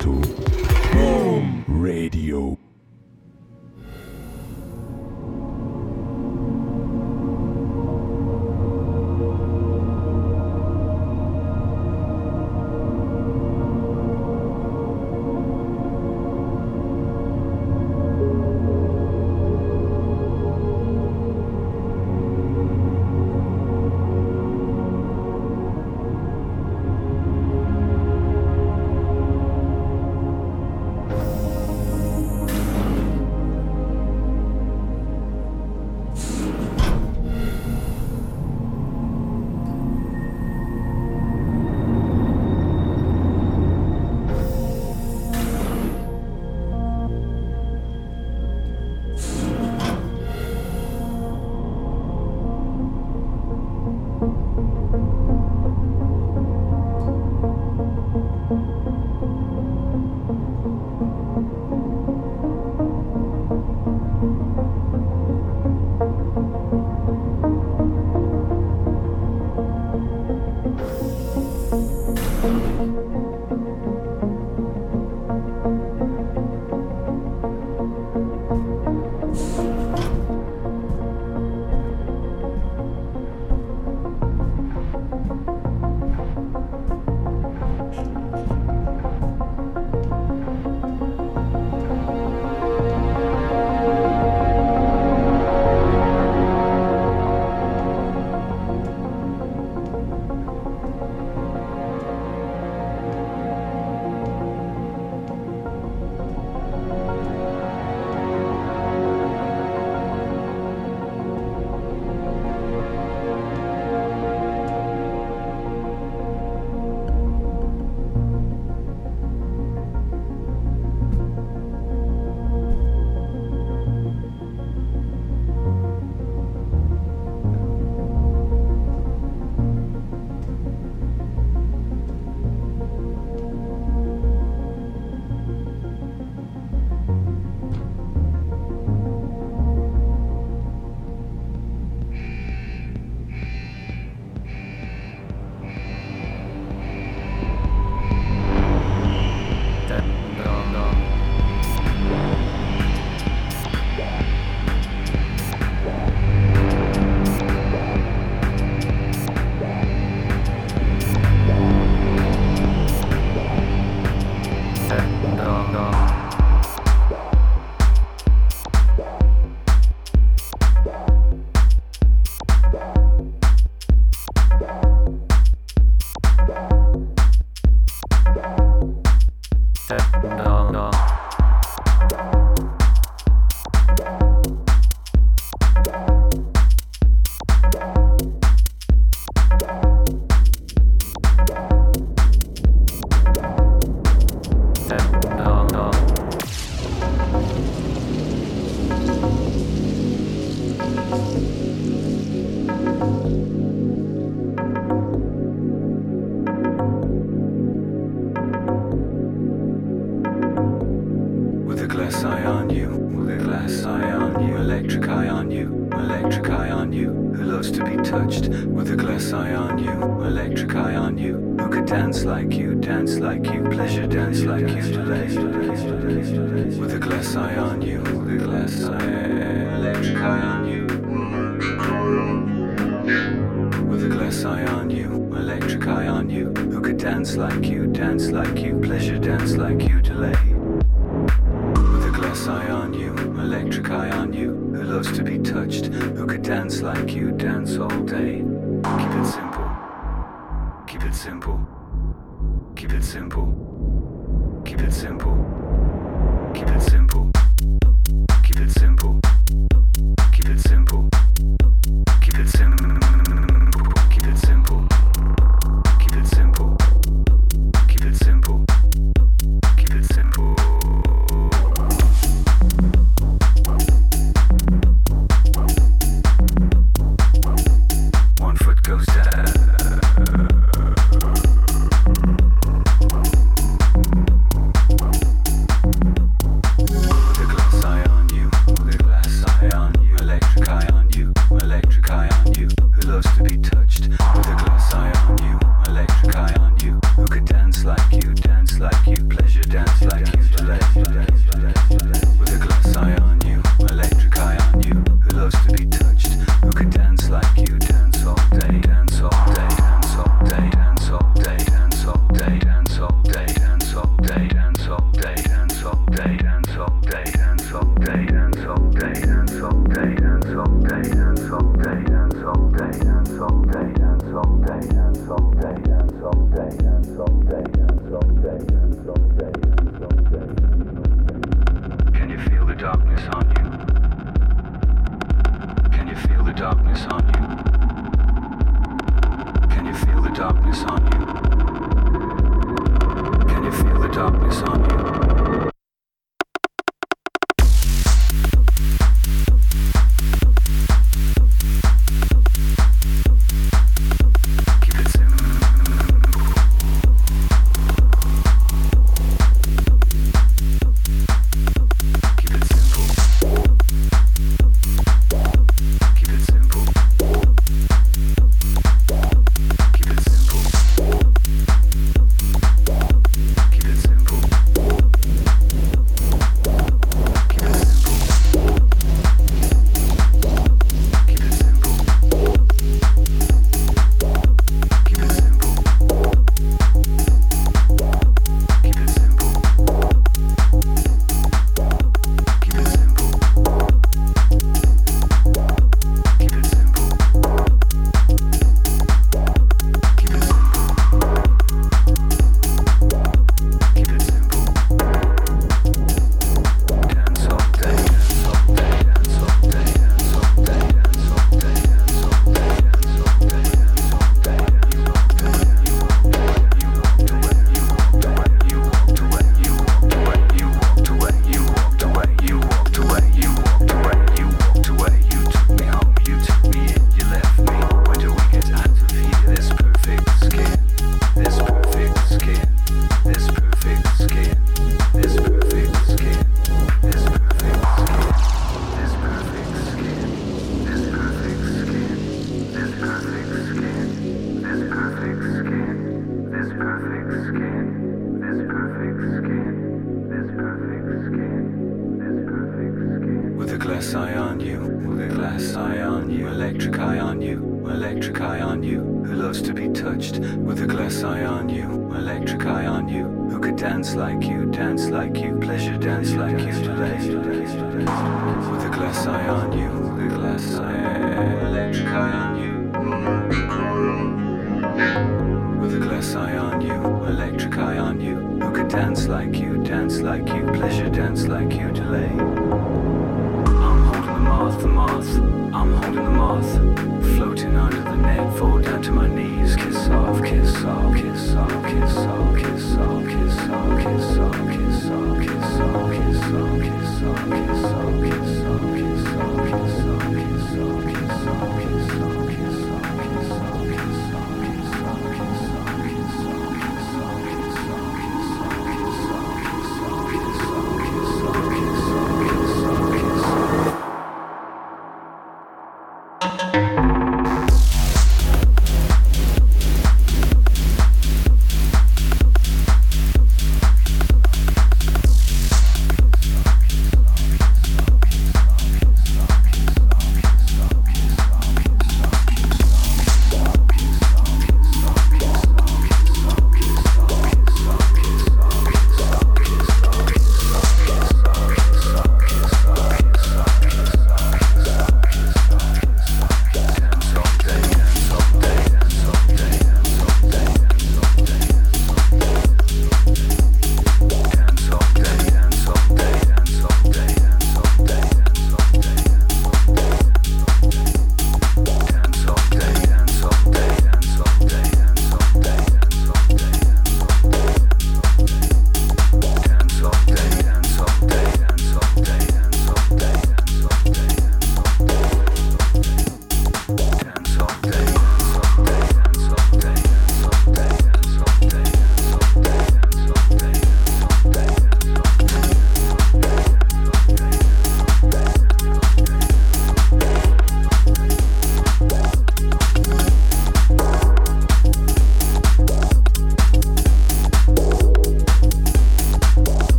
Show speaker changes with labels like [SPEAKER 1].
[SPEAKER 1] to